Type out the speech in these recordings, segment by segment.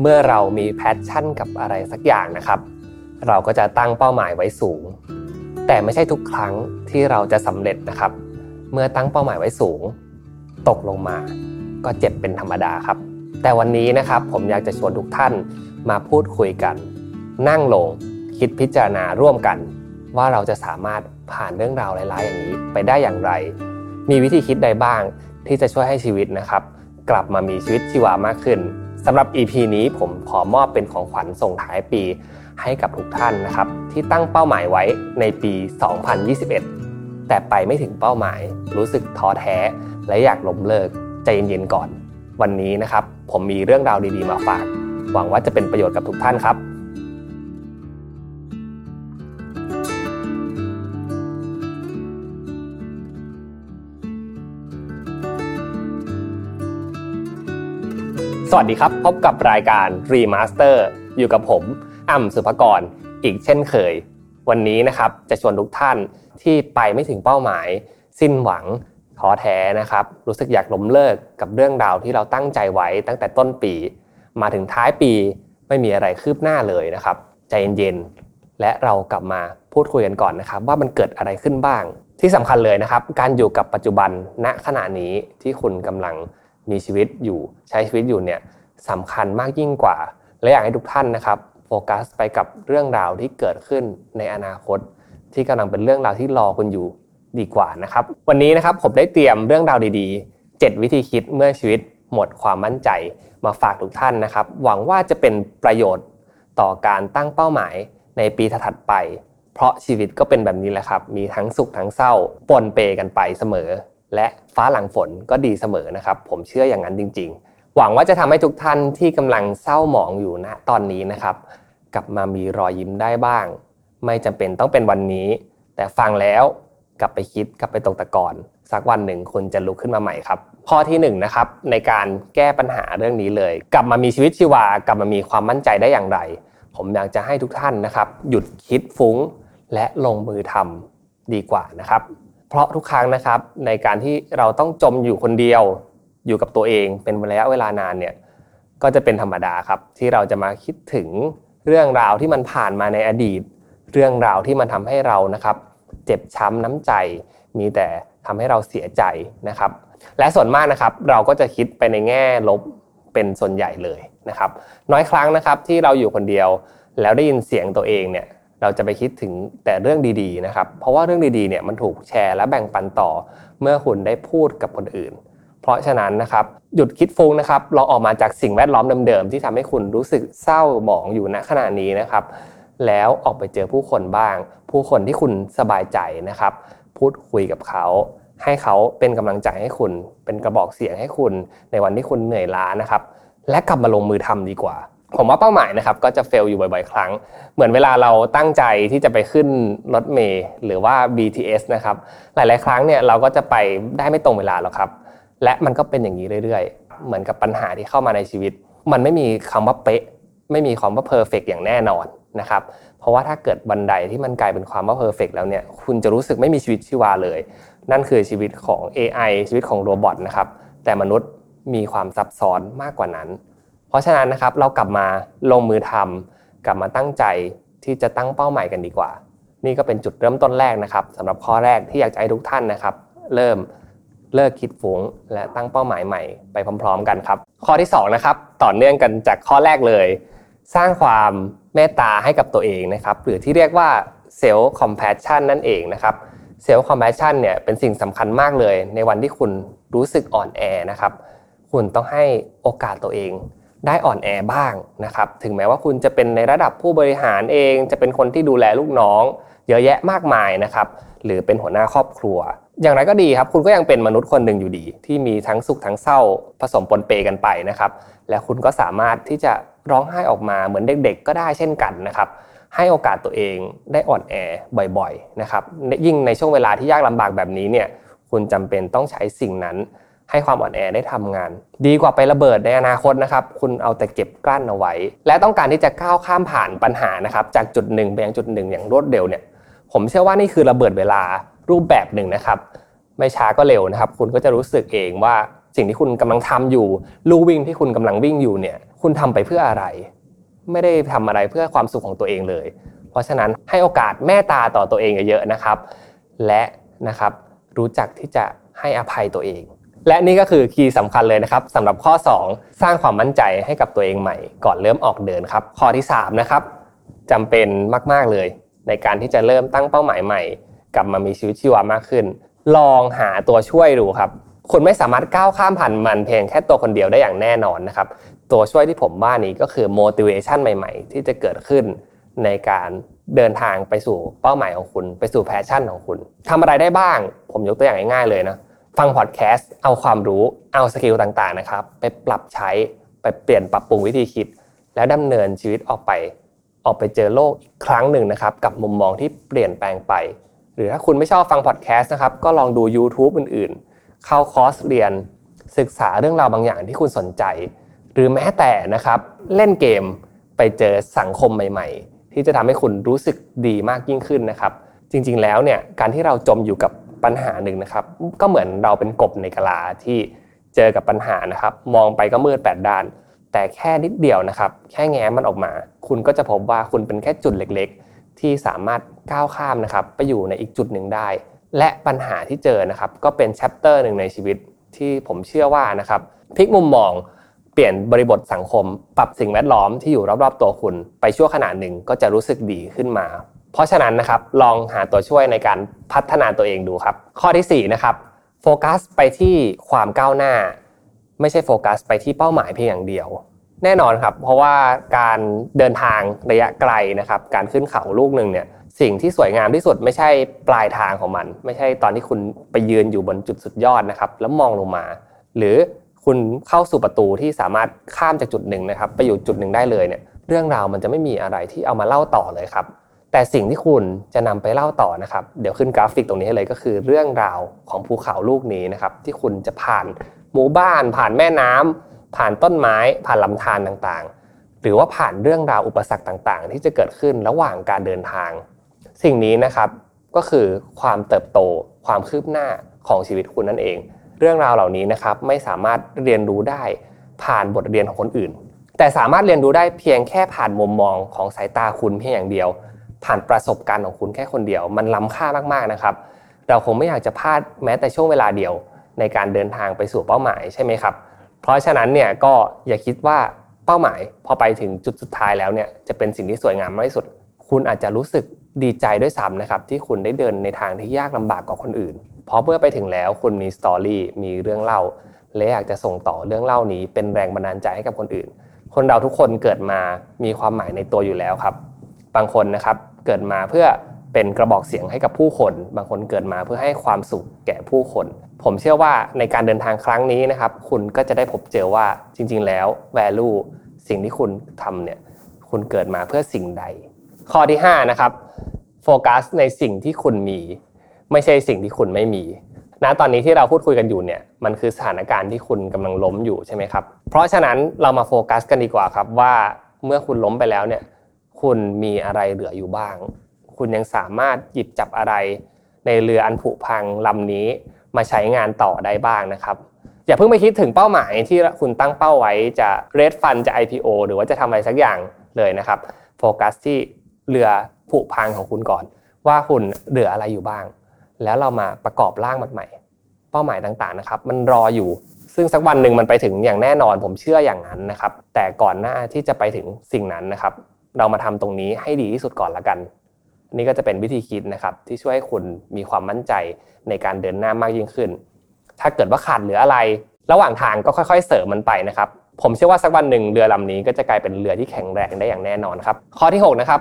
เมื่อเรามีแพชชั่นกับอะไรสักอย่างนะครับ เราก็จะตั้งเป้าหมายไว้สูง แต่ไม่ใช่ทุกครั้งที่เราจะสำเร็จนะครับ เมื่อตั้งเป้าหมายไว้สูง ตกลงมา ก็เจ็บเป็นธรรมดาครับ แต่วันนี้นะครับผมอยากจะชวนทุกท่านมาพูดคุยกัน นั่งลงคิดพิจารณาร่วมกัน ว่าเราจะสามารถผ่านเรื่องราวร้ายๆอย่างนี้ไปได้อย่างไร มีวิธีคิดใดบ้างที่จะช่วยให้ชีวิตนะครับ กลับมามีชีวิตชีวามากขึ้น สำหรับ EP นี้ผมขอมอบเป็นของขวัญส่งท้ายปีให้กับทุกท่านนะครับ ที่ตั้งเป้าหมายไว้ในปี 2021 แต่ไปไม่ถึงเป้าหมาย รู้สึกท้อแท้ และอยากล้มเลิกใจเย็นๆก่อน วันนี้นะครับ ผมมีเรื่องราวดีๆมาฝาก หวังว่าจะเป็นประโยชน์กับทุกท่านครับ สวัสดีครับ พบกับรายการ Remaster อยู่กับผมอ่ำสุภกรอีกเช่นเคย วันนี้นะครับจะชวนทุกท่านที่ไปไม่ถึงเป้าหมาย สิ้นหวังท้อแท้นะครับ รู้สึกอยากล้มเลิกกับเรื่องราวที่เราตั้งใจไว้ตั้งแต่ต้นปี มาถึงท้ายปีไม่มีอะไรคืบหน้าเลยนะครับ ใจเย็นๆและเรากลับมาพูดคุยกันก่อนนะครับ ว่ามันเกิดอะไรขึ้นบ้าง ที่สำคัญเลยนะครับ การอยู่กับปัจจุบันณขณะนี้ที่คุณกำลัง มีชีวิตอยู่ใช้ชีวิตอยู่เนี่ยสำคัญมากยิ่งกว่า และอยากให้ทุกท่านนะครับโฟกัสไปกับเรื่องราวที่เกิดขึ้นในอนาคต ที่กำลังเป็นเรื่องราวที่รอคุณอยู่ดีกว่านะครับ วันนี้นะครับผมได้เตรียมเรื่องราวดีๆ 7 วิธีคิดเมื่อชีวิตหมดความมั่นใจมาฝากทุกท่านนะครับ หวังว่าจะเป็นประโยชน์ต่อการตั้งเป้าหมายในปีถัดไป เพราะชีวิตก็เป็นแบบนี้แหละครับ มีทั้งสุขทั้งเศร้าปนเปกันไปเสมอ และฟ้าหลังฝนก็ดีเสมอนะครับ ผมเชื่ออย่างนั้นจริง ๆ หวังว่าจะทำให้ทุกท่านที่กำลังเศร้าหมองอยู่ณตอนนี้นะครับ กลับมามีรอยยิ้มได้บ้าง ไม่จำเป็นต้องเป็นวันนี้ แต่ฟังแล้วกลับไปคิดกลับไปตกตะกอนสักวันหนึ่งคุณจะลุกขึ้นมาใหม่ครับ ข้อที่1นนะครับในการแก้ปัญหาเรื่องนี้เลย กลับมามีชีวิตชีวากลับมามีความมั่นใจได้อย่างไร ผมอยากจะให้ทุกท่านนะครับ หยุดคิดฟุ้งและลงมือทำดีกว่านะครับ เพราะทุกครั้งนะครับในการที่เราต้องจมอยู่คนเดียวอยู่กับตัวเองเป็นระยะเวลานานเนี่ยก็จะเป็นธรรมดาครับ ที่เราจะมาคิดถึงเรื่องราวที่มันผ่านมาในอดีต เรื่องราวที่มันทำให้เรานะครับ เจ็บช้ำน้ำใจ มีแต่ทำให้เราเสียใจนะครับ และส่วนมากนะครับเราก็จะคิดไปในแง่ลบเป็นส่วนใหญ่เลยนะครับ น้อยครั้งนะครับที่เราอยู่คนเดียวแล้วได้ยินเสียงตัวเองเนี่ย เราจะไปคิดถึงแต่เรื่องดีๆนะครับ เพราะว่าเรื่องดีๆเนี่ยมันถูกแชร์และแบ่งปันต่อ เมื่อคุณได้พูดกับคนอื่น เพราะฉะนั้นนะครับหยุดคิดฟุ้งนะครับลองออกมาจากสิ่งแวดล้อมเดิมๆที่ทำให้คุณรู้สึกเศร้าหมองอยู่ณขณะนี้นะครับ แล้วออกไปเจอผู้คนบ้าง ผู้คนที่คุณสบายใจนะครับ พูดคุยกับเขา ให้เขาเป็นกำลังใจให้คุณ เป็นกระบอกเสียงให้คุณ ในวันที่คุณเหนื่อยล้านะครับ และกลับมาลงมือทำดีกว่า ผมว่าเป้าหมายนะครับก็จะ fail อยู่บ่อยๆ ครั้ง เหมือนเวลาเราตั้งใจที่จะไปขึ้นรถเมล์หรือว่า BTS นะครับหลายๆ ครั้งเนี่ยเราก็จะไปได้ไม่ตรงเวลาหรอกครับ และมันก็เป็นอย่างนี้เรื่อยๆ เหมือนกับปัญหาที่เข้ามาในชีวิต มันไม่มีคำว่าเป๊ะ ไม่มีคำว่า perfect อย่างแน่นอนนะครับเพราะว่าถ้าเกิดบันไดที่มันกลายเป็นความว่า perfect แล้วเนี่ยคุณจะรู้สึกไม่มีชีวิตชีวาเลย นั่นคือชีวิตของ AI ชีวิตของโรบอทนะครับแต่มนุษย์มีความซับซ้อนมากกว่านั้น เพราะฉะนั้นนะครับเรากลับมาลงมือทำกลับมาตั้งใจที่จะตั้งเป้าหมายกันดีกว่า นี่ก็เป็นจุดเริ่มต้นแรกนะครับสำหรับข้อแรกที่อยากจะให้ทุกท่านนะครับ เริ่มเลิกคิดฟุ้งและตั้งเป้าหมายใหม่ไปพร้อม ๆ กันครับ ข้อที่2นะครับต่อเนื่องกันจากข้อแรกเลย สร้างความเมตตาให้กับตัวเองนะครับ หรือที่เรียกว่าself-compassion นั่นเองนะครับ self-compassion เนี่ยเป็นสิ่งสำคัญมากเลย ในวันที่คุณรู้สึกอ่อนแอนะครับ คุณต้องให้โอกาสตัวเอง ได้อ่อนแอบ้างนะครับ ถึงแม้ว่าคุณจะเป็นในระดับผู้บริหารเอง จะเป็นคนที่ดูแลลูกน้อง เยอะแยะมากมายนะครับ หรือเป็นหัวหน้าครอบครัว อย่างไรก็ดีครับ คุณก็ยังเป็นมนุษย์คนหนึ่งอยู่ดี ที่มีทั้งสุขทั้งเศร้า ผสมปนเปกันไปนะครับ และคุณก็สามารถที่จะร้องไห้ออกมาเหมือนเด็ก ๆ ก็ได้เช่นกันนะครับ ให้โอกาสตัวเองได้อ่อนแอบ่อยๆนะครับ ยิ่งในช่วงเวลาที่ยากลำบากแบบนี้เนี่ย คุณจำเป็นต้องใช้สิ่งนั้น ให้ความอ่อนแอได้ทำงาน ดีกว่าไประเบิดในอนาคตนะครับ คุณเอาแต่เก็บกลั้นเอาไว้ และต้องการที่จะก้าวข้ามผ่านปัญหานะครับ จากจุดหนึ่งไปยังจุดหนึ่งอย่างรวดเร็วเนี่ย ผมเชื่อว่านี่คือระเบิดเวลารูปแบบหนึ่งนะครับ ไม่ช้าก็เร็วนะครับ คุณก็จะรู้สึกเองว่าสิ่งที่คุณกำลังทำอยู่ลู่วิ่งที่คุณกำลังวิ่งอยู่เนี่ย คุณทำไปเพื่ออะไร ไม่ได้ทำอะไรเพื่อความสุขของตัวเองเลย เพราะฉะนั้นให้โอกาสแม่ตาต่อตัวเองเยอะๆนะครับ และนะครับรู้จักที่จะให้อภัยตัวเอง และนี่ก็คือคีย์สำคัญเลยนะครับสำหรับข้อ 2 สร้างความมั่นใจให้กับตัวเองใหม่ ก่อนเริ่มออกเดินครับ ข้อที่3นะครับจำเป็นมาก ๆเลย ในการที่จะเริ่มตั้งเป้าหมายใหม่ กลับมามีชีวิตชีวามากขึ้น ลองหาตัวช่วยดูครับคุณไม่สามารถก้าวข้ามผ่านมันเพียงแค่ตัวคนเดียวได้อย่างแน่นอนนะครับ ตัวช่วยที่ผมว่านี้ก็คือ motivation ใหม่ ๆ ที่จะเกิดขึ้นในการเดินทางไปสู่เป้าหมายของคุณ ไปสู่ passion ของคุณทำอะไรได้บ้าง ผมยกตัวอย่างง่ายๆเลยนะ ฟังพอดแคสต์เอาความรู้เอาสกิลต่างๆนะครับ ไปปรับใช้ไปเปลี่ยนปรับปรุงวิธีคิด แล้วดำเนินชีวิตออกไป ออกไปเจอโลกอีกครั้งหนึ่งนะครับ กับมุมมองที่เปลี่ยนแปลงไป หรือถ้าคุณไม่ชอบฟังพอดแคสต์นะครับก็ลองดู YouTube อื่นๆ เข้าคอร์สเรียน ศึกษาเรื่องราวบางอย่างที่คุณสนใจ หรือแม้แต่นะครับเล่นเกมไปเจอสังคมใหม่ ๆ ที่จะทำให้คุณรู้สึกดีมากยิ่งขึ้นนะครับ จริงๆแล้วเนี่ยการที่เราจมอยู่กับ ปัญหาหนึ่งนะครับ ก็เหมือนเราเป็นกบในกะลาที่เจอกับปัญหานะครับ มองไปก็มืดแปดด้าน แต่แค่นิดเดียวนะครับ แค่แง้มมันออกมา คุณก็จะพบว่าคุณเป็นแค่จุดเล็กๆ ที่สามารถก้าวข้ามนะครับ ไปอยู่ในอีกจุดหนึ่งได้ และปัญหาที่เจอนะครับ ก็เป็นแชปเตอร์หนึ่งในชีวิตที่ผมเชื่อว่านะครับพลิกมุมมองเปลี่ยนบริบทสังคม ปรับสิ่งแวดล้อมที่อยู่รอบๆตัวคุณ ไปชั่วขณะหนึ่งก็จะรู้สึกดีขึ้นมา เพราะฉะนั้นนะครับลองหาตัวช่วยในการพัฒนาตัวเองดูครับ ข้อที่4นะครับโฟกัสไปที่ความก้าวหน้า ไม่ใช่โฟกัสไปที่เป้าหมายเพียงอย่างเดียว แน่นอนครับ เพราะว่าการเดินทางระยะไกลนะครับการขึ้นเขาลูกหนึ่งเนี่ยสิ่งที่สวยงามที่สุดไม่ใช่ปลายทางของมัน ไม่ใช่ตอนที่คุณไปยืนอยู่บนจุดสุดยอดนะครับแล้วมองลงมา หรือคุณเข้าสู่ประตูที่สามารถข้ามจากจุดหนึ่งนะครับไปอยู่จุดหนึ่งได้เลยเนี่ยเรื่องราวมันจะไม่มีอะไรที่เอามาเล่าต่อเลยครับ แต่สิ่งที่คุณจะนำไปเล่าต่อนะครับ เดี๋ยวขึ้นกราฟิกตรงนี้ให้เลยก็คือเรื่องราวของภูเขาลูกนี้นะครับ ที่คุณจะผ่านหมู่บ้าน ผ่านแม่น้ำผ่านต้นไม้ ผ่านลำธารต่างๆ หรือว่าผ่านเรื่องราวอุปสรรคต่างๆ ที่จะเกิดขึ้นระหว่างการเดินทาง สิ่งนี้นะครับก็คือความเติบโต ความคืบหน้าของชีวิตคุณนั่นเอง เรื่องราวเหล่านี้นะครับไม่สามารถเรียนรู้ได้ผ่านบทเรียนของคนอื่น แต่สามารถเรียนรู้ได้เพียงแค่ผ่านมุมมองของสายตาคุณเพียงอย่างเดียว ผ่านประสบการณ์ของคุณแค่คนเดียว มันล้ำค่ามากๆนะครับ เราคงไม่อยากจะพลาดแม้แต่ช่วงเวลาเดียวในการเดินทางไปสู่เป้าหมายใช่ไหมครับ เพราะฉะนั้นเนี่ยก็อย่าคิดว่าเป้าหมายพอไปถึงจุดสุดท้ายแล้วเนี่ยจะเป็นสิ่งที่สวยงามมากที่สุด คุณอาจจะรู้สึกดีใจด้วยซ้ำนะครับที่คุณได้เดินในทางที่ยากลำบากกว่าคนอื่น เพราะเมื่อไปถึงแล้วคุณมีสตอรี่มีเรื่องเล่า และอยากจะส่งต่อเรื่องเล่านี้ เป็นแรงบันดาลใจให้กับคนอื่น คนเราทุกคนเกิดมามีความหมายในตัวอยู่แล้วครับ บางคนนะครับ เกิดมาเพื่อเป็นกระบอกเสียงให้กับผู้คน บางคนเกิดมาเพื่อให้ความสุขแก่ผู้คน ผมเชื่อว่าในการเดินทางครั้งนี้นะครับ คุณก็จะได้พบเจอว่าจริง ๆ แล้ว value สิ่งที่คุณทำเนี่ยคุณเกิดมาเพื่อสิ่งใด ข้อที่5นะครับโฟกัสในสิ่งที่คุณมี ไม่ใช่สิ่งที่คุณไม่มีณตอนนี้ที่เราพูดคุยกันอยู่เนี่ยมันคือสถานการณ์ที่คุณกำลังล้มอยู่ใช่ไหมครับ เพราะฉะนั้นเรามาโฟกัสกันดีกว่าครับว่าเมื่อคุณล้มไปแล้วเนี่ย คุณมีอะไรเหลืออยู่บ้าง คุณยังสามารถหยิบจับอะไร ในเรืออันผุพังลำนี้มาใช้งานต่อได้บ้างนะครับ อย่าเพิ่งไปคิดถึงเป้าหมายที่คุณตั้งเป้าไว้จะเรดฟันจะ IPO หรือว่าจะทำอะไรสักอย่างเลยนะครับโฟกัสที่เรือผุพังของคุณก่อน ว่าคุณเหลืออะไรอยู่บ้าง แล้วเรามาประกอบร่างมันใหม่ เป้าหมายต่างๆนะครับ มันรออยู่ซึ่งสักวันหนึ่งมันไปถึงอย่างแน่นอนผมเชื่ออย่างนั้นนะครับ แต่ก่อนหน้าที่จะไปถึงสิ่งนั้นนะครับ เรามาทำตรงนี้ให้ดีที่สุดก่อนละกัน นี่ก็จะเป็นวิธีคิดนะครับ ที่ช่วยให้คุณมีความมั่นใจในการเดินหน้ามากยิ่งขึ้น ถ้าเกิดว่าขาดเหลืออะไร ระหว่างทางก็ค่อยๆ เสริมมันไปนะครับ ผมเชื่อว่าสักวันหนึ่งเรือลำนี้ก็จะกลายเป็นเรือที่แข็งแรงได้อย่างแน่นอนครับ ข้อที่6นะครับ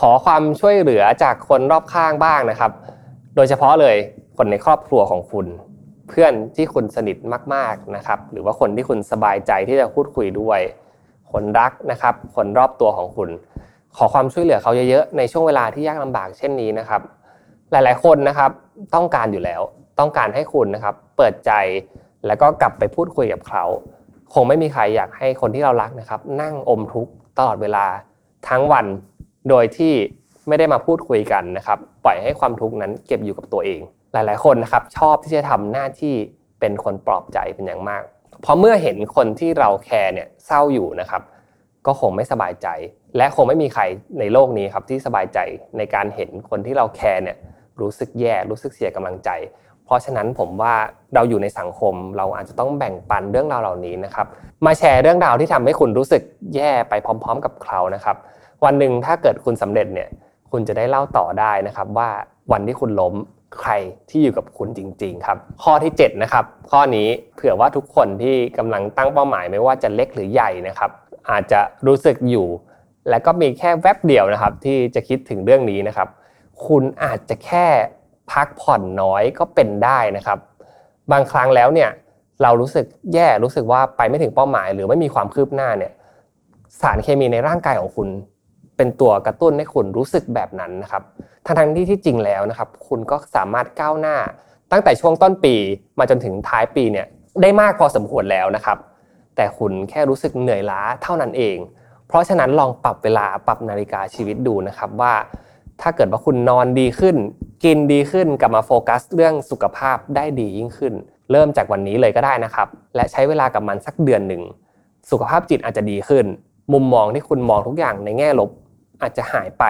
ขอความช่วยเหลือจากคนรอบข้างบ้างนะครับ โดยเฉพาะเลยคนในครอบครัวของคุณ เพื่อนที่คุณสนิทมากๆนะครับ หรือว่าคนที่คุณสบายใจที่จะพูดคุยด้วย คนรักนะครับ คนรอบตัวของคุณ ขอความช่วยเหลือเขาเยอะๆในช่วงเวลาที่ยากลำบากเช่นนี้นะครับ หลายๆคนนะครับต้องการอยู่แล้วต้องการให้คุณนะครับ เปิดใจแล้วก็กลับไปพูดคุยกับเขา คงไม่มีใครอยากให้คนที่เรารักนะครับ นั่งอมทุกข์ตลอดเวลาทั้งวัน โดยที่ไม่ได้มาพูดคุยกันนะครับ ปล่อยให้ความทุกข์นั้นเก็บอยู่กับตัวเอง หลาย ๆ คนนะครับ ชอบที่จะทำหน้าที่เป็นคนปลอบใจเป็นอย่างมาก เพราะเมื่อเห็นคนที่เราแคร์เนี่ยเศร้าอยู่นะครับ ก็คงไม่สบายใจ และคงไม่มีใครในโลกนี้ครับที่สบายใจในการเห็นคนที่เราแคร์เนี่ยรู้สึกแย่รู้สึกเสียกำลังใจ เพราะฉะนั้นผมว่าเราอยู่ในสังคมเราอาจจะต้องแบ่งปันเรื่องราวเหล่านี้นะครับ มาแชร์เรื่องราวที่ทำให้คุณรู้สึกแย่ไปพร้อม ๆ กับเขานะครับ วันหนึ่งถ้าเกิดคุณสำเร็จเนี่ยคุณจะได้เล่าต่อได้นะครับว่าวันที่คุณล้ม ใครที่อยู่กับคุณจริง ๆ ครับ ข้อที่7นะครับข้อนี้เผื่อว่าทุกคนที่กำลังตั้งเป้าหมายไม่ว่าจะเล็กหรือใหญ่นะครับ อาจจะรู้สึกอยู่ และก็มีแค่แวบเดียวนะครับ ที่จะคิดถึงเรื่องนี้นะครับ คุณอาจจะแค่พักผ่อนน้อยก็เป็นได้นะครับ บางครั้งแล้วเนี่ยเรารู้สึกแย่รู้สึกว่าไปไม่ถึงเป้าหมาย หรือไม่มีความคืบหน้าเนี่ยสารเคมีในร่างกายของคุณ เป็นตัวกระตุ้นให้คุณรู้สึกแบบนั้นนะครับ ทั้งทั้งที่ที่จริงแล้วนะครับคุณก็สามารถก้าวหน้า ตั้งแต่ช่วงต้นปีมาจนถึงท้ายปีเนี่ยได้มากพอสมควรแล้วนะครับ แต่คุณแค่รู้สึกเหนื่อยล้าเท่านั้นเอง เพราะฉะนั้นลองปรับเวลาปรับนาฬิกาชีวิตดูนะครับว่า ถ้าเกิดว่าคุณนอนดีขึ้น กินดีขึ้นกลับมาโฟกัส เรื่องสุขภาพได้ดียิ่งขึ้น เริ่มจากวันนี้เลยก็ได้นะครับ และใช้เวลากับมันสักเดือนหนึ่งสุขภาพจิตอาจจะดีขึ้น มุมมองที่คุณมองทุกอย่างในแง่ลบอาจจะหายไป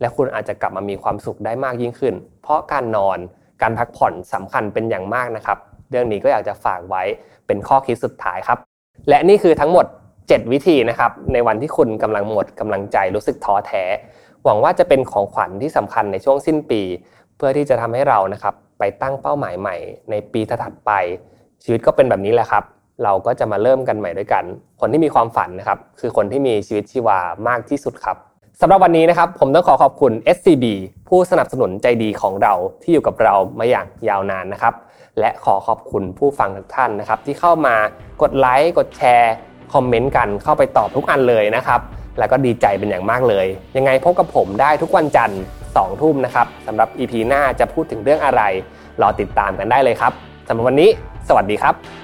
และคุณอาจจะกลับมามีความสุขได้มากยิ่งขึ้น เพราะการนอนการพักผ่อนสำคัญเป็นอย่างมากนะครับ เรื่องนี้ก็อยากจะฝากไว้เป็นข้อคิดสุดท้ายครับ และนี่คือทั้งหมด 7 วิธีนะครับ ในวันที่คุณกำลังหมดกำลังใจรู้สึกท้อแท้ หวังว่าจะเป็นของขวัญที่สำคัญในช่วงสิ้นปี เพื่อที่จะทำให้เรานะครับไปตั้งเป้าหมายใหม่ ในปีถัดไป ชีวิตก็เป็นแบบนี้แหละครับ เราก็จะมาเริ่มกันใหม่ด้วยกัน คนที่มีความฝันนะครับ คือคนที่มีชีวิตชีวามากที่สุดครับ สำหรับวันนี้นะครับผมต้องขอขอบคุณ SCB ผู้สนับสนุนใจดีของเราที่อยู่กับเรามาอย่างยาวนานนะครับ และขอขอบคุณผู้ฟังทุกท่านนะครับ ที่เข้ามากดไลค์กดแชร์ คอมเมนต์กันเข้าไปตอบทุกอันเลยนะครับ แล้วก็ดีใจเป็นอย่างมากเลย ยังไงพบกับผมได้ทุกวันจันทร์2ทุ่มนะครับสำหรับ EP หน้าจะพูดถึงเรื่องอะไร รอติดตามกันได้เลยครับสำหรับวันนี้ สวัสดีครับ